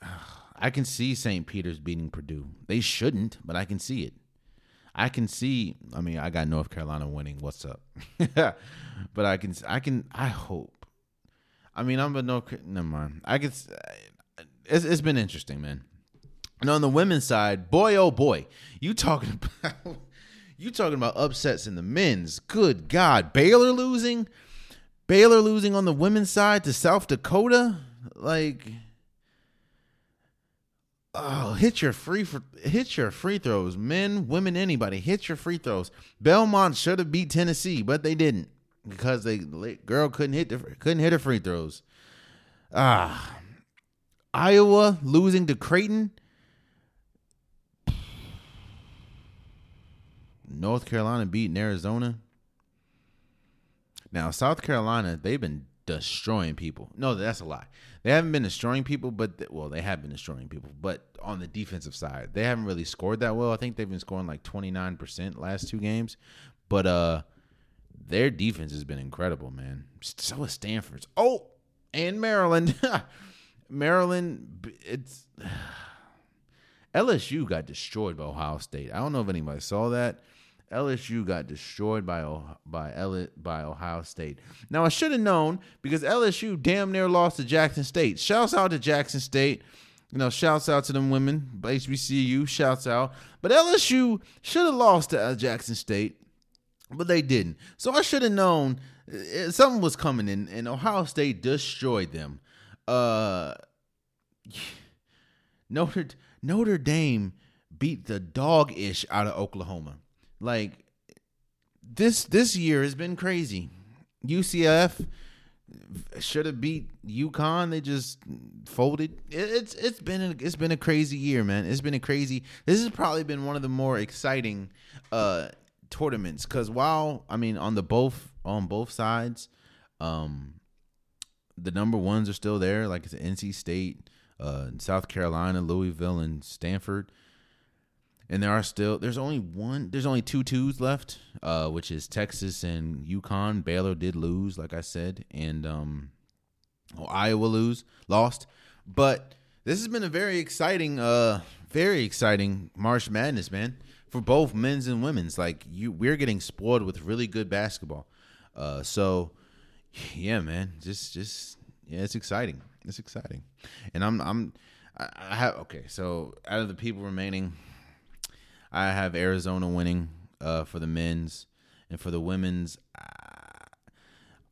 I can see St. Peter's beating Purdue. They shouldn't, but I can see it. I can see. I mean, I got North Carolina winning. What's up? but I can. I can. I hope. I mean, I'm a no. Never mind. I can. It's, it's been interesting, man. And on the women's side, boy, oh boy, you talking about you talking about upsets in the men's. Good God, Baylor losing, Baylor losing on the women's side to South Dakota. Like, oh, hit your free hit your free throws, men, women, anybody. Hit your free throws. Belmont should have beat Tennessee, but they didn't because they girl couldn't hit the, couldn't hit her free throws. Ah, Iowa losing to Creighton. North Carolina beating Arizona. Now, South Carolina, they've been destroying people. No, that's a lie. They haven't been destroying people, but they, well, they have been destroying people, but on the defensive side, they haven't really scored that well. I think they've been scoring like 29% last two games, but uh their defense has been incredible, man. So is Stanford's. Oh, and Maryland. Maryland it's LSU got destroyed by Ohio State. I don't know if anybody saw that. LSU got destroyed by by L, by Ohio State. Now I should have known because LSU damn near lost to Jackson State. Shouts out to Jackson State. You know, shouts out to them women. HBCU, shouts out. But LSU should have lost to uh, Jackson State, but they didn't. So I should have known uh, something was coming in, and Ohio State destroyed them. Uh, Notre Notre Dame beat the dog ish out of Oklahoma. Like this this year has been crazy. UCF should have beat UConn. They just folded. It's it's been a, it's been a crazy year, man. It's been a crazy. This has probably been one of the more exciting uh tournaments because while I mean on the both on both sides, um, the number ones are still there. Like it's NC State, uh, South Carolina, Louisville, and Stanford and there are still there's only one there's only two twos left, uh, which is Texas and UConn. Baylor did lose, like I said, and um, well, Iowa lose lost, but this has been a very exciting, uh, very exciting March Madness, man, for both men's and women's. Like you, we're getting spoiled with really good basketball. Uh, so yeah, man, just just yeah, it's exciting. It's exciting, and I'm I'm I have okay. So out of the people remaining I have Arizona winning uh, for the men's and for the women's. Uh,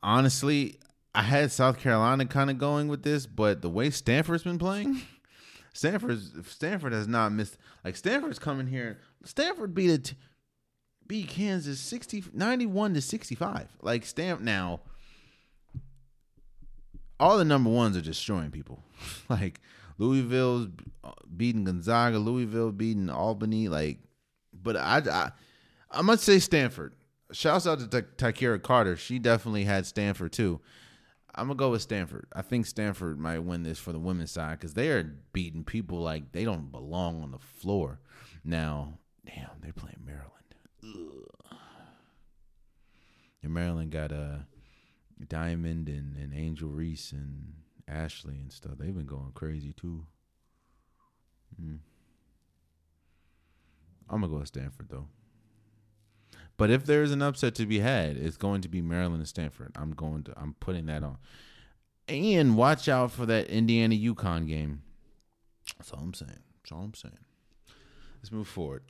honestly, I had South Carolina kind of going with this, but the way Stanford's been playing, Stanford Stanford has not missed. Like Stanford's coming here. Stanford beat it, beat Kansas 60, 91 to sixty five. Like Stamp now. All the number ones are destroying people. like Louisville's beating Gonzaga, Louisville beating Albany. Like but I, I I must say Stanford. Shouts out to Takira Carter. She definitely had Stanford too. I'm gonna go with Stanford. I think Stanford might win this for the women's side because they are beating people like they don't belong on the floor. Now, damn, they're playing Maryland. Ugh. And Maryland got uh, Diamond and, and Angel Reese and Ashley and stuff. They've been going crazy too. Mm. I'm gonna go with Stanford though. But if there's an upset to be had, it's going to be Maryland and Stanford. I'm going to I'm putting that on. And watch out for that Indiana UConn game. That's all I'm saying. That's all I'm saying. Let's move forward.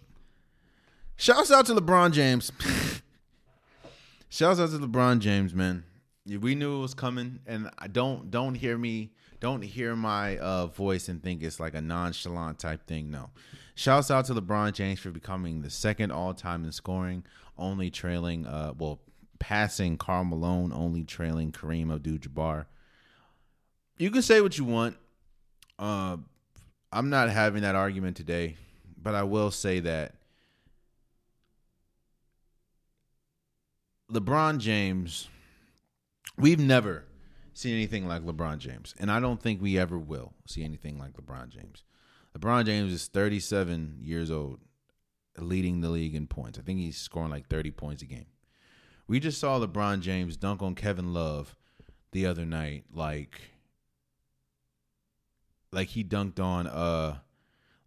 Shouts out to LeBron James. Shouts out to LeBron James, man. We knew it was coming, and I don't don't hear me don't hear my uh, voice and think it's like a nonchalant type thing. No. Shouts out to LeBron James for becoming the second all time in scoring, only trailing, uh, well, passing Karl Malone, only trailing Kareem Abdul Jabbar. You can say what you want. Uh, I'm not having that argument today, but I will say that LeBron James, we've never seen anything like LeBron James, and I don't think we ever will see anything like LeBron James. LeBron James is 37 years old leading the league in points. I think he's scoring like 30 points a game. We just saw LeBron James dunk on Kevin Love the other night like like he dunked on uh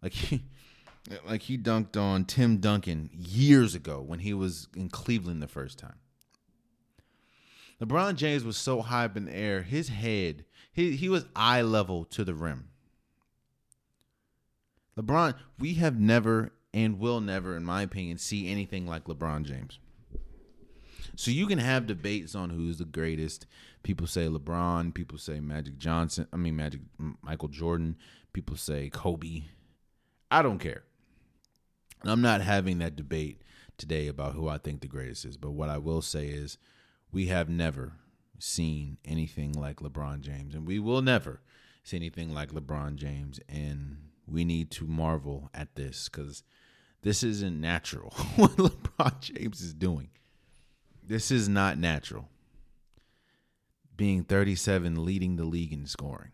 like he like he dunked on Tim Duncan years ago when he was in Cleveland the first time. LeBron James was so high up in the air, his head, he he was eye level to the rim. LeBron, we have never and will never, in my opinion, see anything like LeBron James. So you can have debates on who's the greatest. People say LeBron. People say Magic Johnson. I mean Magic Michael Jordan. People say Kobe. I don't care. I'm not having that debate today about who I think the greatest is. But what I will say is, we have never seen anything like LeBron James, and we will never see anything like LeBron James. And we need to marvel at this because this isn't natural what LeBron James is doing. This is not natural. Being 37, leading the league in scoring.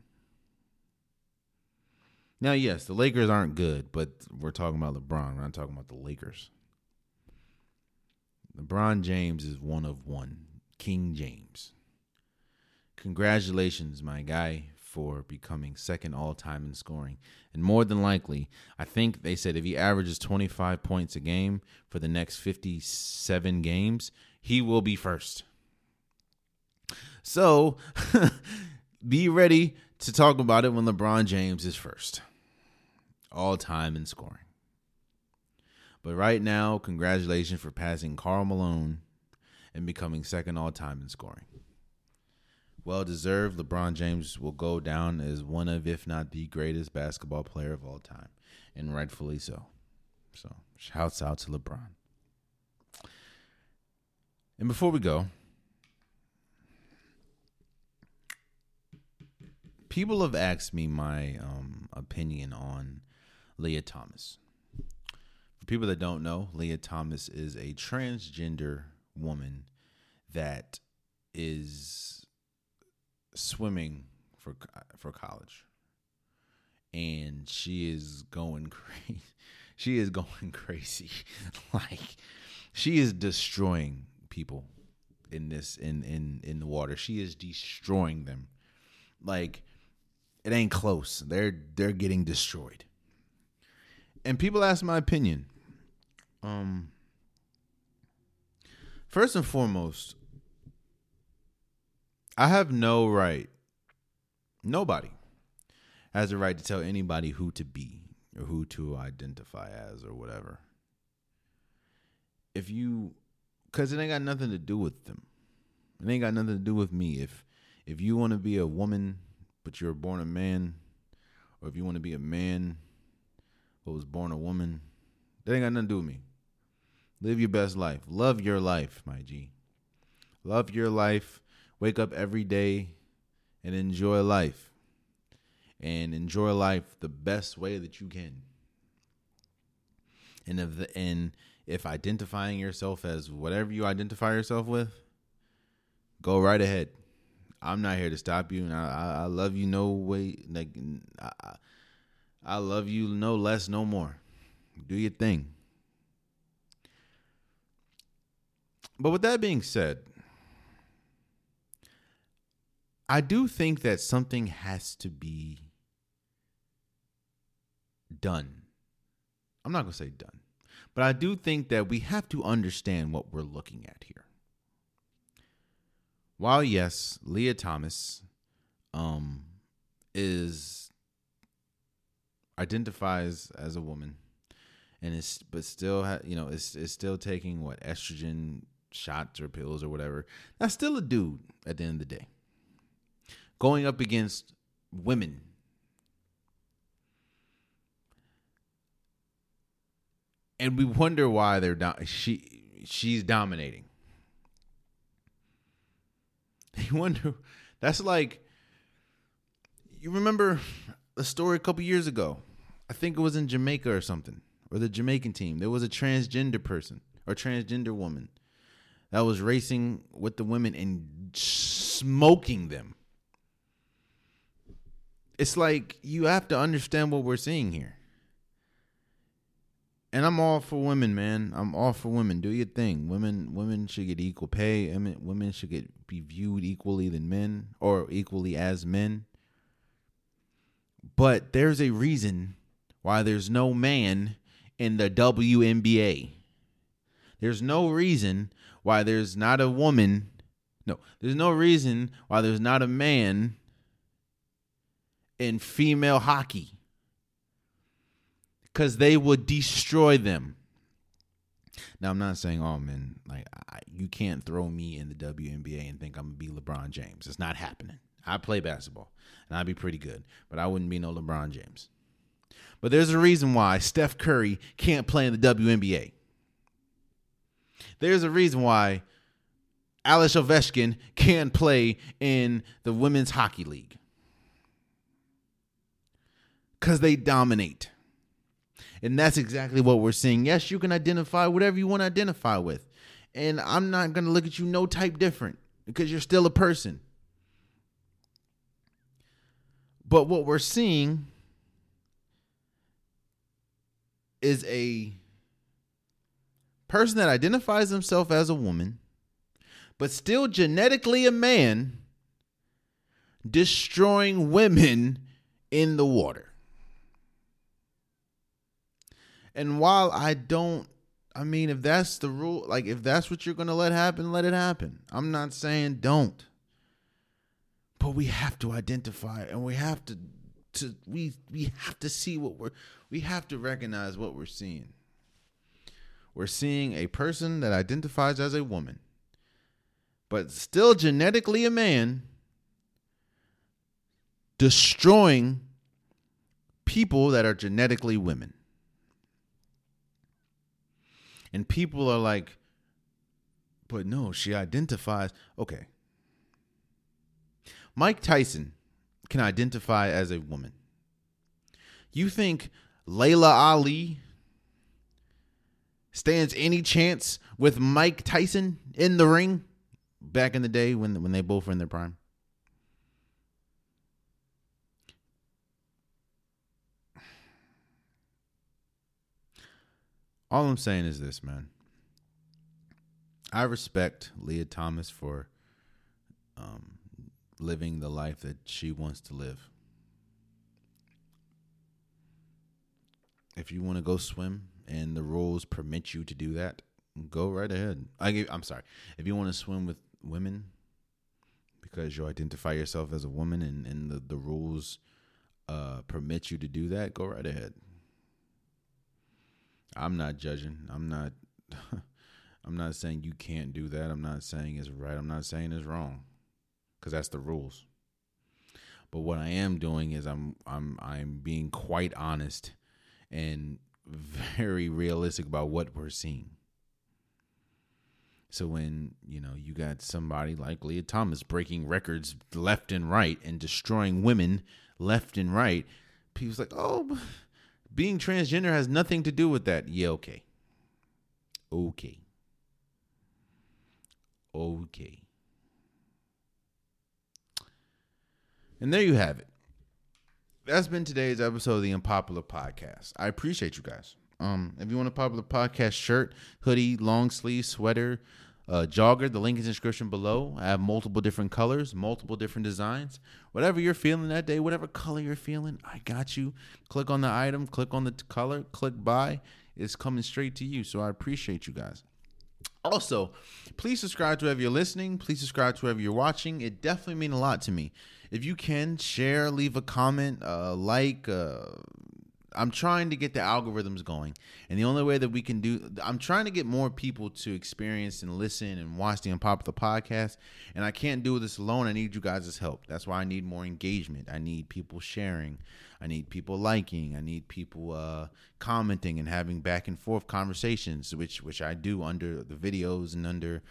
Now, yes, the Lakers aren't good, but we're talking about LeBron. We're not talking about the Lakers. LeBron James is one of one. King James. Congratulations, my guy, for becoming second all time in scoring. And more than likely, I think they said if he averages 25 points a game for the next 57 games, he will be first. So be ready to talk about it when LeBron James is first, all time in scoring. But right now, congratulations for passing Karl Malone and becoming second all time in scoring. Well deserved, LeBron James will go down as one of, if not the greatest basketball player of all time, and rightfully so. So, shouts out to LeBron. And before we go, people have asked me my um, opinion on Lia Thomas. For people that don't know, Lia Thomas is a transgender woman that is swimming for for college. And she is going crazy she is going crazy. Like she is destroying people in this in in in the water. She is destroying them. Like it ain't close. They're they're getting destroyed. And people ask my opinion. Um First and foremost, I have no right, nobody has a right to tell anybody who to be or who to identify as or whatever. If you, because it ain't got nothing to do with them. It ain't got nothing to do with me. If if you want to be a woman but you're born a man, or if you want to be a man but was born a woman, that ain't got nothing to do with me. Live your best life. Love your life, my G. Love your life. Wake up every day and enjoy life. And enjoy life the best way that you can. And if the, and if identifying yourself as whatever you identify yourself with, go right ahead. I'm not here to stop you, and I, I, love you no way. Like I, I love you no less, no more. Do your thing. But with that being said, I do think that something has to be done. I'm not going to say done, but I do think that we have to understand what we're looking at here. While yes, Lia Thomas um is identifies as a woman and is but still ha, you know is is still taking what estrogen shots or pills or whatever. That's still a dude at the end of the day. Going up against women and we wonder why they're do- she she's dominating. You wonder that's like you remember a story a couple years ago. I think it was in Jamaica or something, or the Jamaican team. There was a transgender person or transgender woman that was racing with the women and smoking them. It's like you have to understand what we're seeing here and I'm all for women, man. I'm all for women. Do your thing. Women women should get equal pay. Women women should get be viewed equally than men or equally as men. But there's a reason why there's no man in the WNBA. There's no reason why there's not a woman. No, there's no reason why there's not a man in female hockey because they would destroy them. Now I'm not saying, oh man, like I, you can't throw me in the WNBA and think I'm gonna be LeBron James. It's not happening. I play basketball and I'd be pretty good, but I wouldn't be no LeBron James. But there's a reason why Steph Curry can't play in the WNBA. There's a reason why Alex Ovechkin can't play in the Women's Hockey League. Because they dominate. And that's exactly what we're seeing. Yes, you can identify whatever you want to identify with. And I'm not going to look at you no type different because you're still a person. But what we're seeing is a person that identifies himself as a woman, but still genetically a man, destroying women in the water. And while I don't, I mean, if that's the rule, like if that's what you're going to let happen, let it happen. I'm not saying don't. But we have to identify and we have to to we we have to see what we're we have to recognize what we're seeing. We're seeing a person that identifies as a woman, but still genetically a man, destroying people that are genetically women. And people are like, but no, she identifies. Okay. Mike Tyson can identify as a woman. You think Laila Ali stands any chance with Mike Tyson in the ring back in the day when when they both were in their prime? all I'm saying is this, man. I respect Lia Thomas for um, living the life that she wants to live. If you want to go swim and the rules permit you to do that, go right ahead. I I'm sorry. If you want to swim with women because you identify yourself as a woman and, and the, the rules uh, permit you to do that, go right ahead. I'm not judging. I'm not I'm not saying you can't do that. I'm not saying it's right. I'm not saying it's wrong. Cuz that's the rules. But what I am doing is I'm I'm I'm being quite honest and very realistic about what we're seeing. So when, you know, you got somebody like Lia Thomas breaking records left and right and destroying women left and right, people's like, "Oh, being transgender has nothing to do with that. Yeah, okay. Okay. Okay. And there you have it. That's been today's episode of the Unpopular Podcast. I appreciate you guys. Um, if you want a popular podcast shirt, hoodie, long sleeve, sweater, uh, jogger, the link is in the description below. I have multiple different colors, multiple different designs. Whatever you're feeling that day, whatever color you're feeling, I got you. Click on the item, click on the color, click buy. It's coming straight to you. So I appreciate you guys. Also, please subscribe to whoever you're listening. Please subscribe to whoever you're watching. It definitely means a lot to me. If you can share, leave a comment, uh, like. Uh, I'm trying to get the algorithms going, and the only way that we can do, I'm trying to get more people to experience and listen and watch the Unpopular podcast. And I can't do this alone. I need you guys' help. That's why I need more engagement. I need people sharing. I need people liking. I need people uh, commenting and having back and forth conversations, which which I do under the videos and under,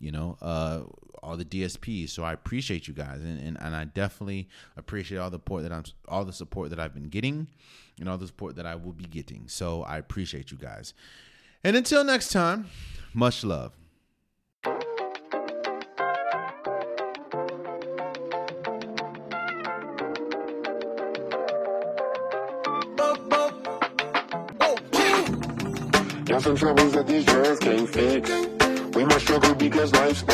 you know, uh, all the DSPs. So I appreciate you guys, and, and, and I definitely appreciate all the support that I'm all the support that I've been getting, and all the support that I will be getting. So I appreciate you guys. And until next time, much love. Got some troubles that these drugs can't fix. We must struggle because life's a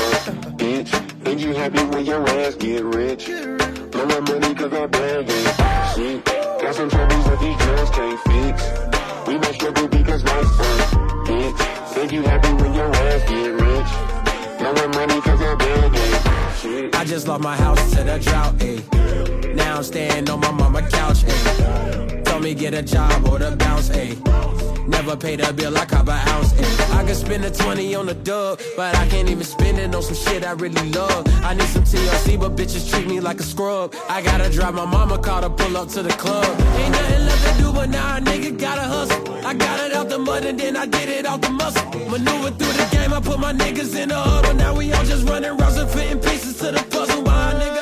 bitch. Think you happy when your ass get rich. Blow my money cause I bag it. Shit. Got some troubles that these drugs can't fix. We must struggle because life's a bitch. Think you happy when your ass get rich. Blow my money cause I bag it. I just lost my house to the drought, ayy. Now I'm staying on my mama couch, ayy. Told me get a job or the bounce, ayy. Never paid a bill, I cop an ounce, ayy. I could spend a 20 on a dub, but I can't even spend it on some shit I really love. I need some TLC, but bitches treat me like a scrub. I gotta drive my mama car to pull up to the club. Ain't nothing left to do, but now a nigga gotta hustle. I got it out the mud and then I did it out the muscle. Maneuver through the game, I put my niggas in the huddle. Now we all just running rounds and fitting pieces to the puzzle. My nigga,